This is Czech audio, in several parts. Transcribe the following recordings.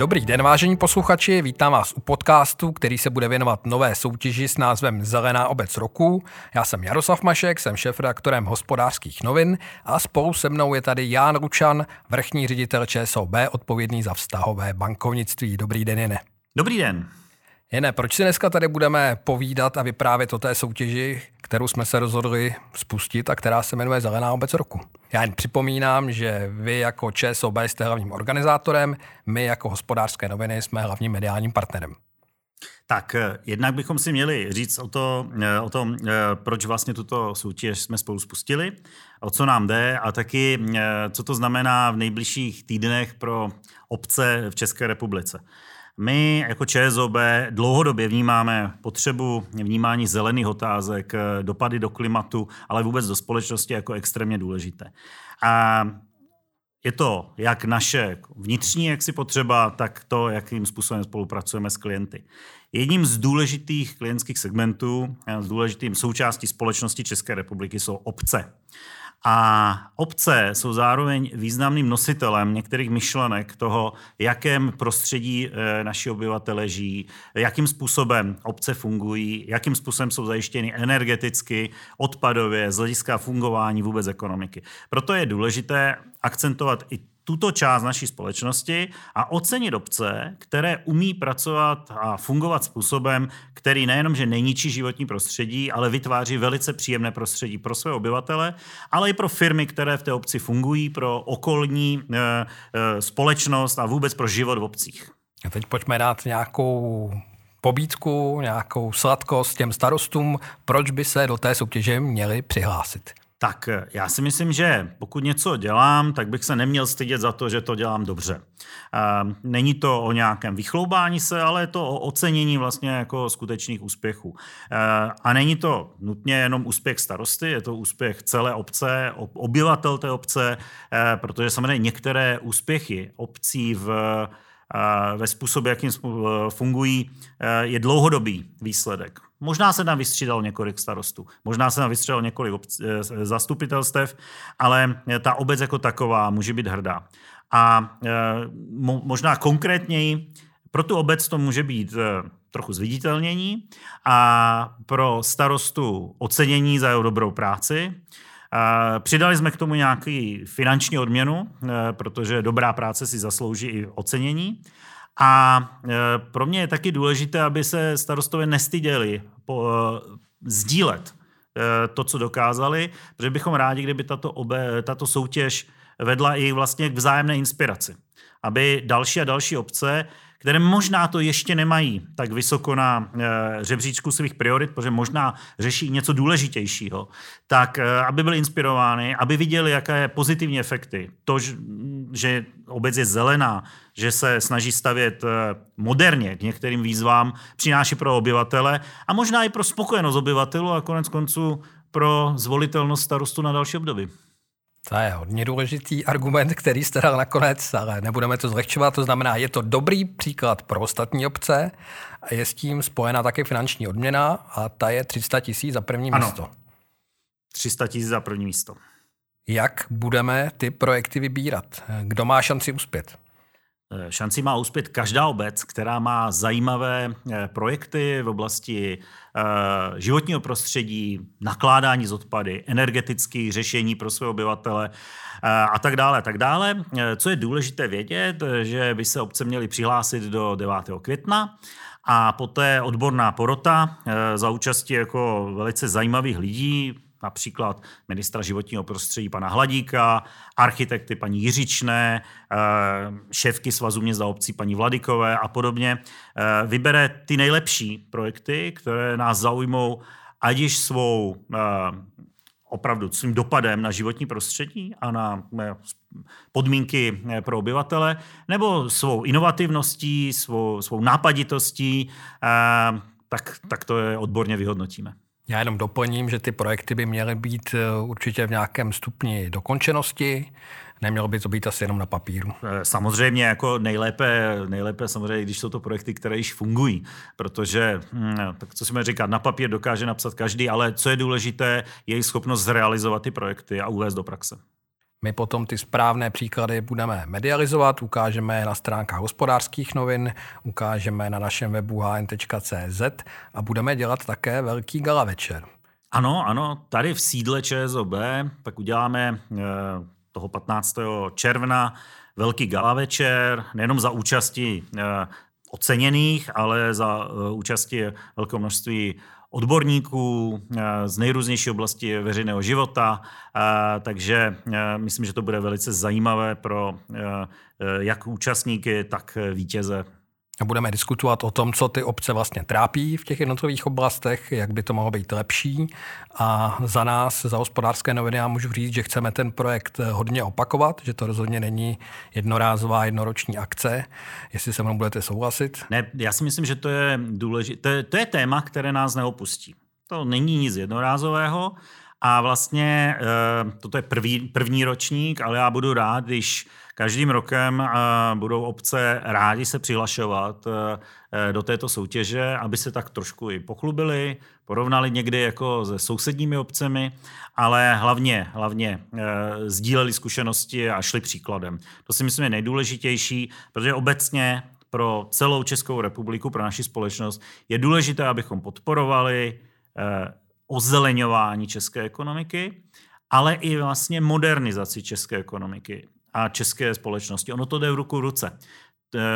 Dobrý den, vážení posluchači, vítám vás u podcastu, který se bude věnovat nové soutěži s názvem Zelená obec roku. Já jsem Jaroslav Mašek, jsem šéf-redaktorem hospodářských novin a spolu se mnou je tady Ján Ručan, vrchní ředitel ČSOB, odpovědný za vztahové bankovnictví. Dobrý den, Jene. Dobrý den. Jene, proč si dneska tady budeme povídat a vyprávět o té soutěži, kterou jsme se rozhodli spustit a která se jmenuje Zelená obec roku? Já jen připomínám, že vy jako ČSOB jste hlavním organizátorem, my jako hospodářské noviny jsme hlavním mediálním partnerem. Tak eh, jednak bychom si měli říct o, to, eh, o tom, eh, proč vlastně tuto soutěž jsme spolu spustili, o co nám jde a taky, co to znamená v nejbližších týdnech pro obce v České republice. My jako ČSOB dlouhodobě vnímáme potřebu vnímání zelených otázek, dopady do klimatu, ale vůbec do společnosti jako extrémně důležité. A je to jak naše vnitřní jaksi potřeba, tak to, jakým způsobem spolupracujeme s klienty. Jedním z důležitých klientských segmentů, z důležitým součástí společnosti České republiky jsou obce. A obce jsou zároveň významným nositelem některých myšlenek toho, jakém prostředí eh, naši obyvatele žijí, jakým způsobem obce fungují, jakým způsobem jsou zajištěny energeticky, odpadově, z hlediska fungování vůbec ekonomiky. Proto je důležité akcentovat i tuto část naší společnosti a ocenit obce, které umí pracovat a fungovat způsobem, který nejenom, že neníčí životní prostředí, ale vytváří velice příjemné prostředí pro své obyvatele, ale i pro firmy, které v té obci fungují, pro okolní e, e, společnost a vůbec pro život v obcích. A teď pojďme dát nějakou pobídku, nějakou sladkost těm starostům, proč by se do té soutěže měli přihlásit. Tak eh, já si myslím, že pokud něco dělám, tak bych se neměl stydět za to, že to dělám dobře. Ehm, není to o nějakém vychloubání se, ale je to o ocenění vlastně jako skutečných úspěchů. Ehm, a není to nutně jenom úspěch starosty, je to úspěch celé obce, obyvatel té obce, eh, protože samozřejmě některé úspěchy obcí v ve způsobu, jakým fungují, eh, je dlouhodobý výsledek. Možná se tam vystřídalo několik starostů, možná se tam vystřídalo několik obc- eh, zastupitelstev, ale ta obec jako taková může být hrdá. A eh, možná konkrétněji, pro tu obec to může být trochu zviditelnění a pro starostu ocenění za jeho dobrou práci. Přidali jsme k tomu nějaký finanční odměnu, protože dobrá práce si zaslouží i ocenění. A e, pro mě je taky důležité, aby se starostové nestyděli po, e, sdílet to, co dokázali, protože bychom rádi, kdyby tato, obe, tato soutěž vedla i vlastně k vzájemné inspiraci. Aby další a další obce které možná to ještě nemají tak vysoko na e, žebříčku svých priorit, protože možná řeší něco důležitějšího, tak e, aby byly inspirovány, aby viděli, jaké pozitivní efekty. To, že obec je zelená, že se snaží stavět e, moderně k některým výzvám, přináší pro obyvatele a možná i pro spokojenost obyvatelů a konec konců pro zvolitelnost starostu na další období. To je hodně důležitý argument, který jste dal nakonec, ale nebudeme to zlehčovat. To znamená, je to dobrý příklad pro ostatní obce a je s tím spojena také finanční odměna a ta je 300 tisíc za první ano. místo. 300 tisíc za první místo. Jak budeme ty projekty vybírat? Kdo má šanci uspět? Eh, šanci má uspět každá obec, která má zajímavé eh, projekty v oblasti eh, životního prostředí, nakládání z odpady, energetické řešení pro své obyvatele a tak dále, tak dále. Co je důležité vědět, že by se obce měly přihlásit do 9. května a poté odborná porota za účasti jako velice zajímavých lidí, například ministra životního prostředí pana Hladíka, architekty paní Jiřičné, eh, šéfky Svazu měst a obcí paní Vladikové a podobně, eh, vybere ty nejlepší projekty, které nás zaujmou, ať již svou eh, opravdu svým dopadem na životní prostředí a na podmínky pro obyvatele, nebo svou inovativností, svou, svou nápaditostí, tak, tak to je odborně vyhodnotíme. Já jenom doplním, že ty projekty by měly být eh, určitě v nějakém stupni dokončenosti, Nemělo by to být asi jenom na papíru. Eh, samozřejmě jako nejlépe, nejlépe samozřejmě, když jsou to projekty, které již fungují, protože, hm, tak co si můžeme říkat, na papír dokáže napsat každý, ale co je důležité, je jejich schopnost zrealizovat ty projekty a uvést do praxe. My potom ty správné příklady budeme medializovat, ukážeme je na stránkách hospodářských novin, ukážeme na našem webu hn.cz a budeme dělat také velký gala večer. Ano, ano, tady v sídle ČSOB tak uděláme eh, toho 15. června velký gala večer, nejenom za účasti eh, oceněných, ale za eh, účasti velkého množství odborníků z nejrůznější oblasti veřejného života, takže myslím, že to bude velice zajímavé pro jak účastníky, tak vítěze budeme diskutovat o tom, co ty obce vlastně trápí v těch jednotlivých oblastech, jak by to mohlo být lepší. A za nás, za hospodářské noviny, já můžu říct, že chceme ten projekt hodně opakovat, že to rozhodně není jednorázová, jednoroční akce. Jestli se mnou budete souhlasit? Ne, já si myslím, že to je důležité. To je téma, které nás neopustí. To není nic jednorázového. A vlastně eh, toto je první, první ročník, ale já budu rád, když Každým rokem eh, budou obce rádi se přihlašovat eh, do této soutěže, aby se tak trošku i pochlubili, porovnali někdy jako se sousedními obcemi, ale hlavně, hlavně sdíleli zkušenosti a šli příkladem. To si myslím je nejdůležitější, protože obecně pro celou Českou republiku, pro naši společnost je důležité, abychom podporovali ozeleňování české ekonomiky, ale i vlastně modernizaci české ekonomiky a české společnosti. Ono to jde v ruku v ruce.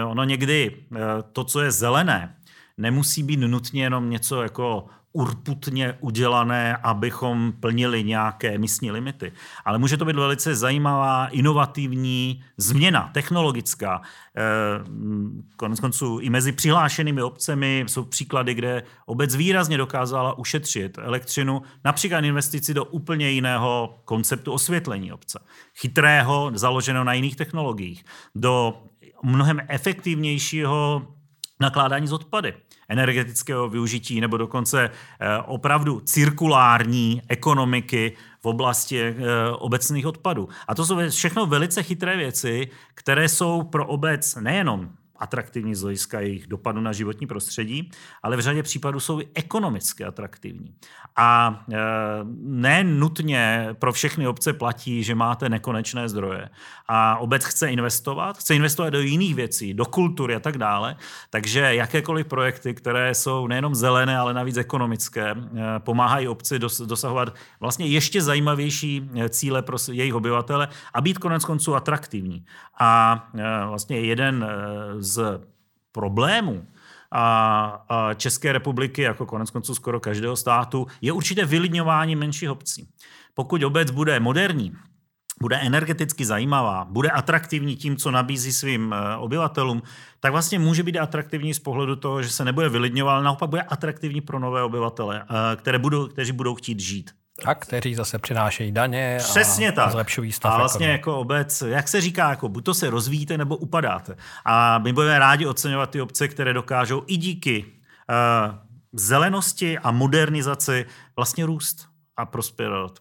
Ono někdy eh, to, co je zelené, nemusí být nutně jenom něco jako urputně udělané, abychom plnili nějaké místní limity. Ale může to být velice zajímavá, inovativní změna, technologická. Eh, konec konců i mezi přihlášenými obcemi jsou příklady, kde obec výrazně dokázala ušetřit elektřinu, například investici do úplně jiného konceptu osvětlení obce. Chytrého, založeno na jiných technologiích, do mnohem efektivnějšího nakládání s odpady energetického využití nebo dokonce eh, opravdu cirkulární ekonomiky v oblasti eh, obecných odpadů. A to jsou všechno velice chytré věci, které jsou pro obec nejenom atraktivní z hlediska jejich dopadu na životní prostředí, ale v řadě případů jsou i ekonomicky atraktivní. A e, ne nutně pro všechny obce platí, že máte nekonečné zdroje. A obec chce investovat, chce investovat do jiných věcí, do kultury a tak dále. Takže jakékoliv projekty, které jsou nejenom zelené, ale navíc ekonomické, e, pomáhají obci dosahovat vlastně ještě zajímavější e, cíle pro jejich obyvatele a být konec konců atraktivní. A vlastně jeden z problémů a, a České republiky, jako konec konců skoro každého státu, je určité vylidňování menších obcí. Pokud obec bude moderní, bude energeticky zajímavá, bude atraktivní tím, co nabízí svým e, obyvatelům, tak vlastně může být atraktivní z pohledu toho, že se nebude vylidňovat, ale naopak bude atraktivní pro nové obyvatele, e, které budou, kteří budou chtít žít. A kteří zase přinášejí daně Přesně a, tak. zlepšují stav. A vlastně jako obec, jak se říká, jako buď to se rozvíjíte, nebo upadáte. A my budeme rádi oceňovat ty obce, které dokážou i díky uh, zelenosti a modernizaci vlastně růst a prosperovat.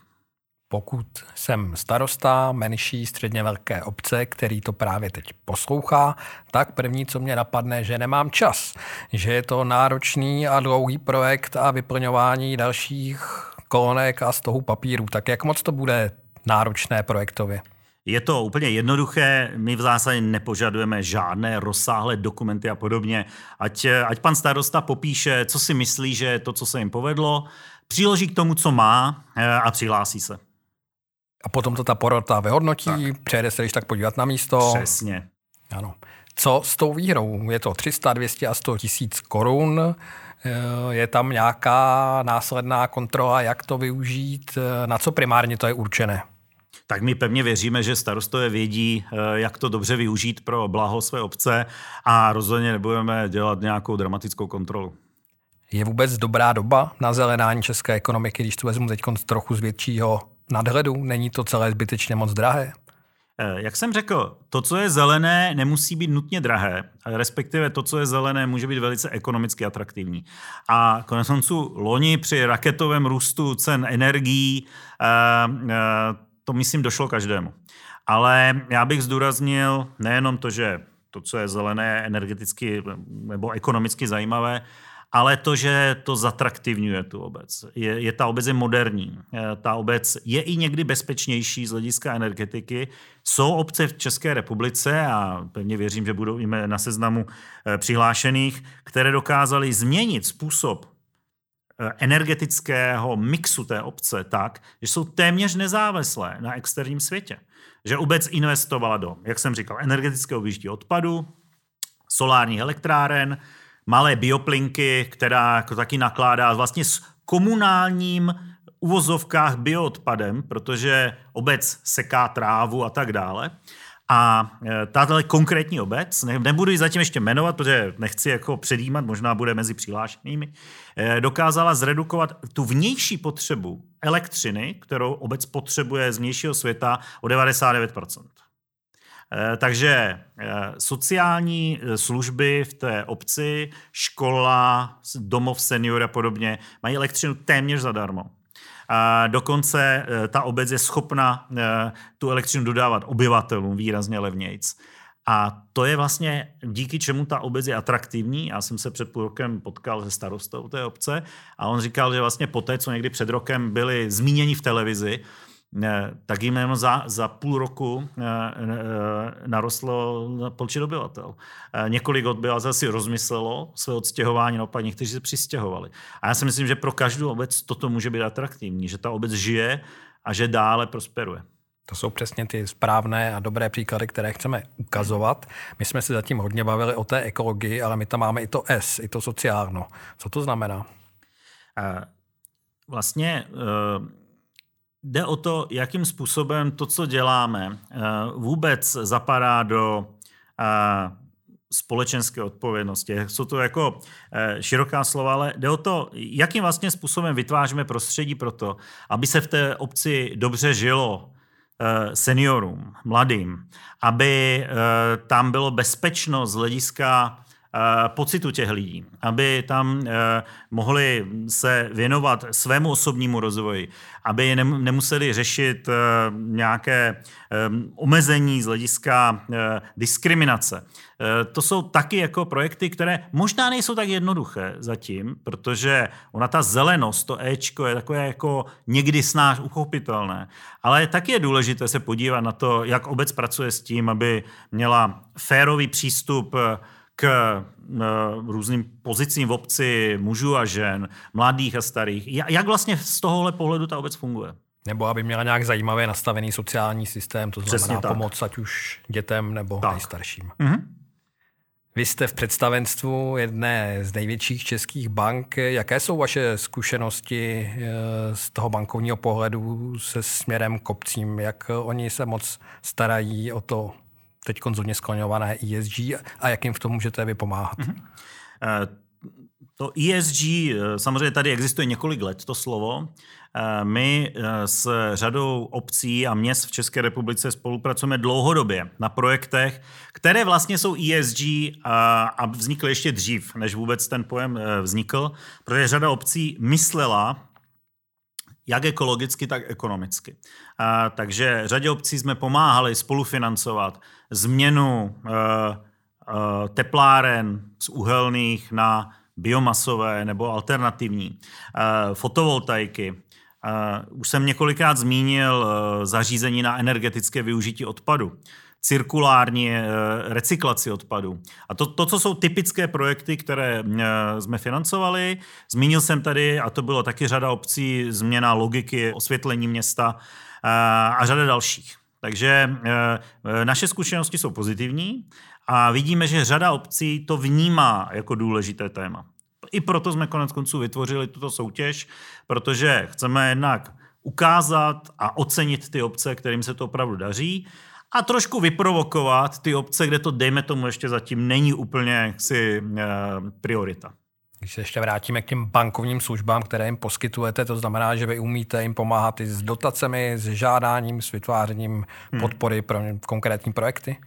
Pokud jsem starosta menší, středně velké obce, který to právě teď poslouchá, tak první, co mě napadne, že nemám čas. Že je to náročný a dlouhý projekt a vyplňování dalších kolonek a z toho papíru. Tak jak moc to bude náročné projektově? Je to úplně jednoduché, my v zásadě nepožadujeme žádné rozsáhlé dokumenty a podobně. Ať, ať pan starosta popíše, co si myslí, že to, co se jim povedlo, přiloží k tomu, co má eh, a přihlásí se. A potom to ta porota vyhodnotí, tak. přejede se když tak podívat na místo. Přesně. Ano. Co s tou výhrou? Je to 300, 200 a 100 tisíc korun. Eh, je tam nějaká následná kontrola, jak to využít, eh, na co primárně to je určené? tak my pevně věříme, že starostové vědí, eh, jak to dobře využít pro blaho své obce a rozhodně nebudeme dělat nějakou dramatickou kontrolu. Je vůbec dobrá doba na zelenání české ekonomiky, když to vezmu teď trochu z většího nadhledu? Není to celé zbytečně moc drahé? Eh, jak jsem řekl, to, co je zelené, nemusí být nutně drahé, respektive to, co je zelené, může být velice ekonomicky atraktivní. A konec konců loni při raketovém růstu cen energií eh, eh, to, myslím, došlo každému. Ale já bych zdůraznil nejenom to, že to, co je zelené, energeticky nebo ekonomicky zajímavé, ale to, že to zatraktivňuje tu obec. Je, je ta obec je moderní. Eh, ta obec je i někdy bezpečnější z hlediska energetiky. Jsou obce v České republice a pevně věřím, že budou i na seznamu eh, přihlášených, které dokázaly změnit způsob eh, energetického mixu té obce tak, že jsou téměř nezávislé na externím světě. Že obec investovala do, jak jsem říkal, energetického vyžití odpadu, solárních elektráren, malé bioplinky, která jako taky nakládá vlastně s komunálním uvozovkách bioodpadem, protože obec seká trávu a tak dále. A e, tato konkrétní obec, nebudu ji zatím ještě jmenovat, protože nechci jako předjímat, možná bude mezi přihlášenými, e, dokázala zredukovat tu vnější potřebu elektřiny, kterou obec potřebuje z vnějšího světa o 99%. Eh, takže eh, sociální eh, služby v té obci, škola, domov senior a podobně mají elektřinu téměř zadarmo. A dokonce ta obec je schopna tu elektřinu dodávat obyvatelům výrazně levnějc. A to je vlastně díky čemu ta obec je atraktivní. Já jsem se před půl rokem potkal se starostou té obce a on říkal, že vlastně po té, co někdy před rokem byli zmíněni v televizi, tak jim jenom za, za půl roku eh, eh, narostlo počet obyvatel. Eh, několik obyvatel si rozmyslelo své odstěhování, no pak někteří se přistěhovali. A já si myslím, že pro každou obec toto může být atraktivní, že ta obec žije a že dále prosperuje. To jsou přesně ty správné a dobré příklady, které chceme ukazovat. My jsme se zatím hodně bavili o té ekologii, ale my tam máme i to S, i to sociálno. Co to znamená? Vlastně jde o to, jakým způsobem to, co děláme, eh, vůbec zapadá do eh, společenské odpovědnosti. Jsou to jako eh, široká slova, ale jde o to, jakým vlastně způsobem vytváříme prostředí pro to, aby se v té obci dobře žilo seniorům, mladým, aby tam bylo bezpečno z hlediska pocitu těch lidí, aby tam eh, mohli se věnovat svému osobnímu rozvoji, aby nemuseli řešit eh, nějaké omezení z hlediska diskriminace. To jsou taky jako projekty, které možná nejsou tak jednoduché zatím, protože ona ta zelenost, to Ečko je takové jako někdy snáš uchopitelné. Ale taky je důležité se podívat na to, jak obec pracuje s tím, aby měla férový přístup k uh, různým pozicím v obci mužů a žen, mladých a starých. Jak vlastně z tohohle pohledu ta obec funguje? Nebo aby měla nějak zajímavě nastavený sociální systém, to znamená Přesně pomoc ať už dětem nebo tak. nejstarším. Mm-hmm. Vy jste v představenstvu jedné z největších českých bank. Jaké jsou vaše zkušenosti eh, z toho bankovního pohledu se směrem k obcím? Jak oni se moc starají o to teď konzolně skloňované ESG a jak jim v tom můžete vy pomáhat? Mm-hmm. To ESG, eh, samozřejmě tady existuje několik let to slovo. My s řadou obcí a měst v České republice spolupracujeme dlouhodobě na projektech, které vlastně jsou ESG a vznikly ještě dřív, než vůbec ten pojem vznikl, protože řada obcí myslela jak ekologicky, tak ekonomicky. A, takže řadě obcí jsme pomáhali spolufinancovat změnu e, e, tepláren z uhelných na biomasové nebo alternativní, e, fotovoltaiky. E, už jsem několikrát zmínil e, zařízení na energetické využití odpadu cirkulární eh, recyklaci odpadů. A to, to, co jsou typické projekty, které eh, jsme financovali, zmínil jsem tady, a to bylo taky řada obcí, změna logiky, osvětlení města eh, a řada dalších. Takže naše zkušenosti jsou pozitivní a vidíme, že řada obcí to vnímá jako důležité téma. I proto jsme konec konců vytvořili tuto soutěž, protože chceme jednak ukázat a ocenit ty obce, kterým se to opravdu daří, a trošku vyprovokovat ty obce, kde to, dejme tomu, ještě zatím není úplně jaksi e, priorita. Když se ještě vrátíme k těm bankovním službám, které jim poskytujete, to znamená, že vy umíte jim pomáhat i s dotacemi, s žádáním, s vytvářením hmm. podpory pro konkrétní projekty?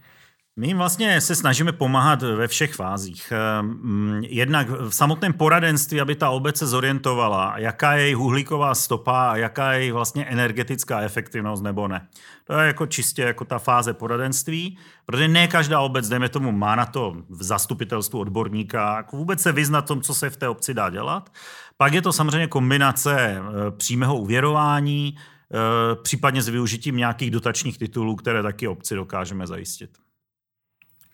My jim vlastně se snažíme pomáhat ve všech fázích. Ehm, jednak v samotném poradenství, aby ta obec se zorientovala, jaká je její uhlíková stopa a jaká je její vlastně energetická efektivnost nebo ne. To je jako čistě jako ta fáze poradenství, protože ne každá obec, dejme tomu, má na to v zastupitelstvu odborníka, jako vůbec se vyznat tom, co se v té obci dá dělat. Pak je to samozřejmě kombinace eh, přímého uvěrování, eh, případně s využitím nějakých dotačních titulů, které taky obci dokážeme zajistit.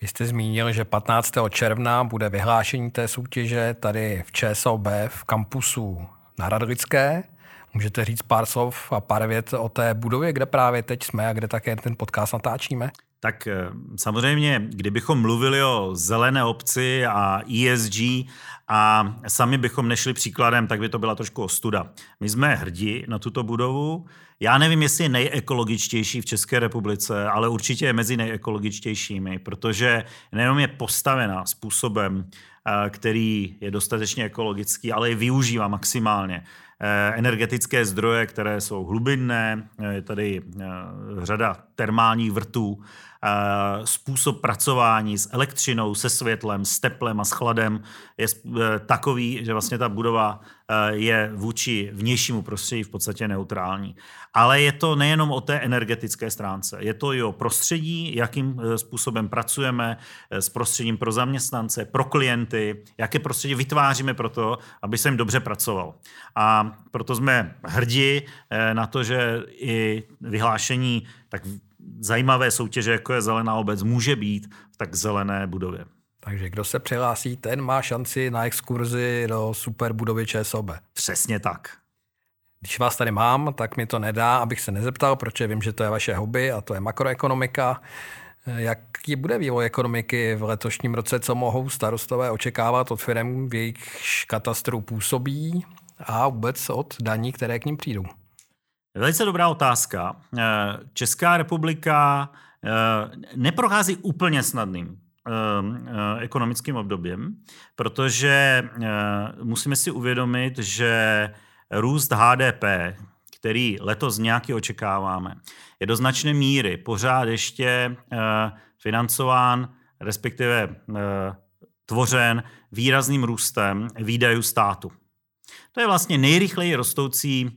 Vy jste zmínil, že 15. června bude vyhlášení té soutěže tady v ČSOB v kampusu na Radlické. Můžete říct pár slov a pár vět o té budově, kde právě teď jsme a kde také ten podcast natáčíme? Tak eh, samozřejmě, kdybychom mluvili o zelené obci a ESG a sami bychom nešli příkladem, tak by to byla trošku ostuda. My jsme hrdí na tuto budovu. Já nevím, jestli je nejekologičtější v České republice, ale určitě je mezi nejekologičtějšími, protože nejenom je postavena způsobem, eh, který je dostatečně ekologický, ale i využívá maximálně eh, energetické zdroje, které jsou hlubinné, je tady řada termálních vrtů, způsob pracování s elektřinou, se světlem, s teplem a s chladem je eh, takový, že vlastně ta budova eh, je vůči vnějšímu prostředí v podstatě neutrální. Ale je to nejenom o té energetické stránce, je to i o prostředí, jakým způsobem pracujeme s prostředím pro zaměstnance, pro klienty, jaké prostředí vytváříme pro to, aby se jim dobře pracoval. A proto jsme hrdí na to, že i vyhlášení tak zajímavé soutěže, jako je Zelená obec, může být v tak zelené budově. Takže kdo se přihlásí, ten má šanci na exkurzi do super budovy ČSOB. Přesně tak. Když vás tady mám, tak mi to nedá, abych se nezeptal, protože vím, že to je vaše hobby a to je makroekonomika. Jaký bude vývoj ekonomiky v letošním roce, co mohou starostové očekávat od firm, v jejich katastru působí a vůbec od daní, které k ním přijdou? Velice dobrá otázka. Eh, Česká republika eh, neprochází úplně snadným eh, ekonomickým obdobím, protože musíme si uvědomit, že růst HDP, který letos nějaký očekáváme, je do značné míry pořád ještě financován, respektive tvořen výrazným růstem výdajů státu. To je vlastně nejrychleji rostoucí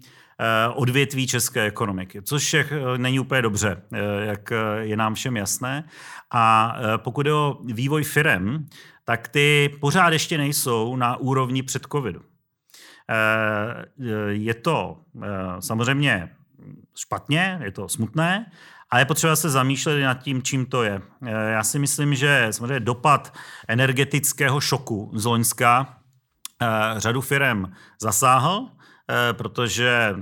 odvětví české ekonomiky, což je, eh, není úplně dobře, eh, jak je nám všem jasné. A pokud je o vývoj firem, tak ty pořád ještě nejsou na úrovni před covidu. Je to samozřejmě špatně, je to smutné, a je potřeba se zamýšlet nad tím, čím to je. Já si myslím, že samozřejmě dopad energetického šoku z Loňska řadu firm zasáhl Eh, protože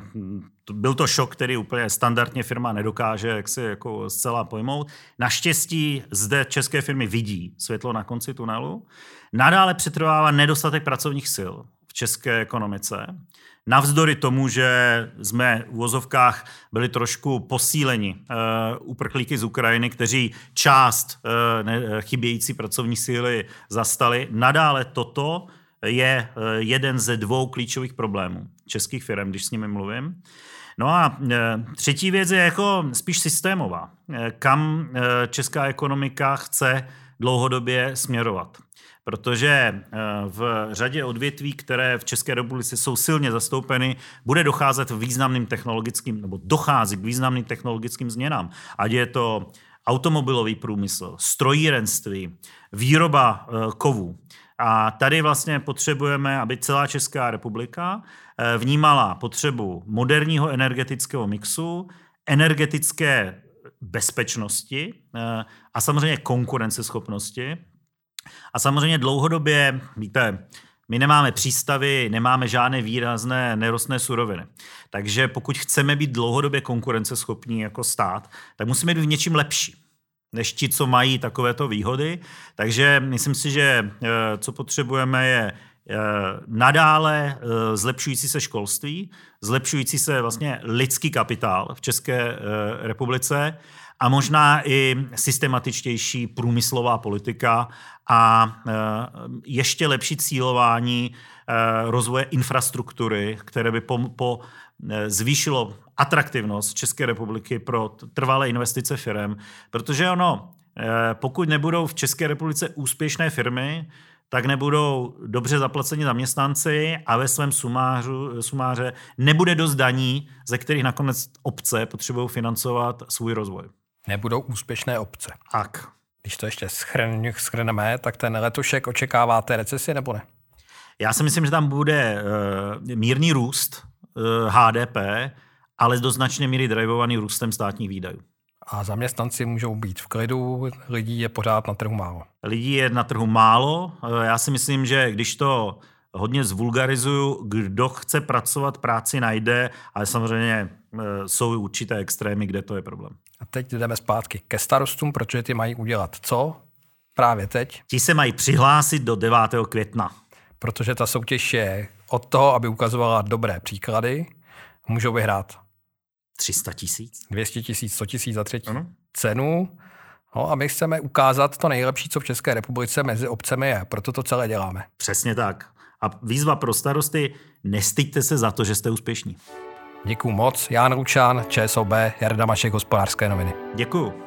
byl to šok, který úplně standardně firma nedokáže jak si jako zcela pojmout. Naštěstí zde české firmy vidí světlo na konci tunelu. Nadále přetrvává nedostatek pracovních sil v české ekonomice. Navzdory tomu, že jsme v úvozovkách byli trošku posíleni uh, uprchlíky z Ukrajiny, kteří část uh, chybějící pracovní síly zastali, nadále toto je uh, jeden ze dvou klíčových problémů českých firm, když s nimi mluvím. No a e, třetí věc je jako spíš systémová. E, kam česká ekonomika chce dlouhodobě směrovat. Protože v řadě odvětví, které v České republice jsou silně zastoupeny, bude docházet k významným technologickým, nebo dochází k významným technologickým změnám. Ať je to automobilový průmysl, strojírenství, výroba kovů. A tady vlastně potřebujeme, aby celá Česká republika eh, vnímala potřebu moderního energetického mixu, energetické bezpečnosti eh, a samozřejmě konkurenceschopnosti. A samozřejmě dlouhodobě, víte, my nemáme přístavy, nemáme žádné výrazné nerostné suroviny. Takže pokud chceme být dlouhodobě konkurenceschopní jako stát, tak musíme být v něčím lepší než ti, co mají takovéto výhody. Takže myslím si, že eh, co potřebujeme je eh, nadále eh, zlepšující se školství, zlepšující se vlastně lidský kapitál v České republice a možná i systematičtější průmyslová politika a ještě lepší cílování rozvoje infrastruktury, které by po, po zvýšilo atraktivnost České republiky pro trvalé investice firm, protože ono pokud nebudou v České republice úspěšné firmy, tak nebudou dobře zaplaceni zaměstnanci a ve svém sumářu, sumáře nebude dost daní, ze kterých nakonec obce potřebují financovat svůj rozvoj. Nebudou úspěšné obce. Tak. Když to ještě schrneme, tak ten letošek očekáváte recesi nebo ne? Já si myslím, že tam bude uh, mírný růst uh, eh, HDP, ale do značné míry drivovaný růstem státních výdajů. A zaměstnanci můžou být v klidu, lidí je pořád na trhu málo. Lidí je na trhu málo. Eh, já si myslím, že když to hodně zvulgarizuju, kdo chce pracovat, práci najde, ale samozřejmě jsou určité extrémy, kde to je problém. A teď jdeme zpátky ke starostům, protože ty mají udělat co právě teď? Ti se mají přihlásit do 9. května protože ta soutěž je od toho, aby ukazovala dobré příklady, můžou vyhrát 300 tisíc, 200 tisíc, 100 tisíc za třetí ano. cenu. No a my chceme ukázat to nejlepší, co v České republice mezi obcemi je, proto to celé děláme. Přesně tak. A výzva pro starosty, nestyďte se za to, že jste úspěšní. Děkuju moc. Jan Ručan, ČSOB, Jarda Mašek, Hospodářské noviny. Děkuju.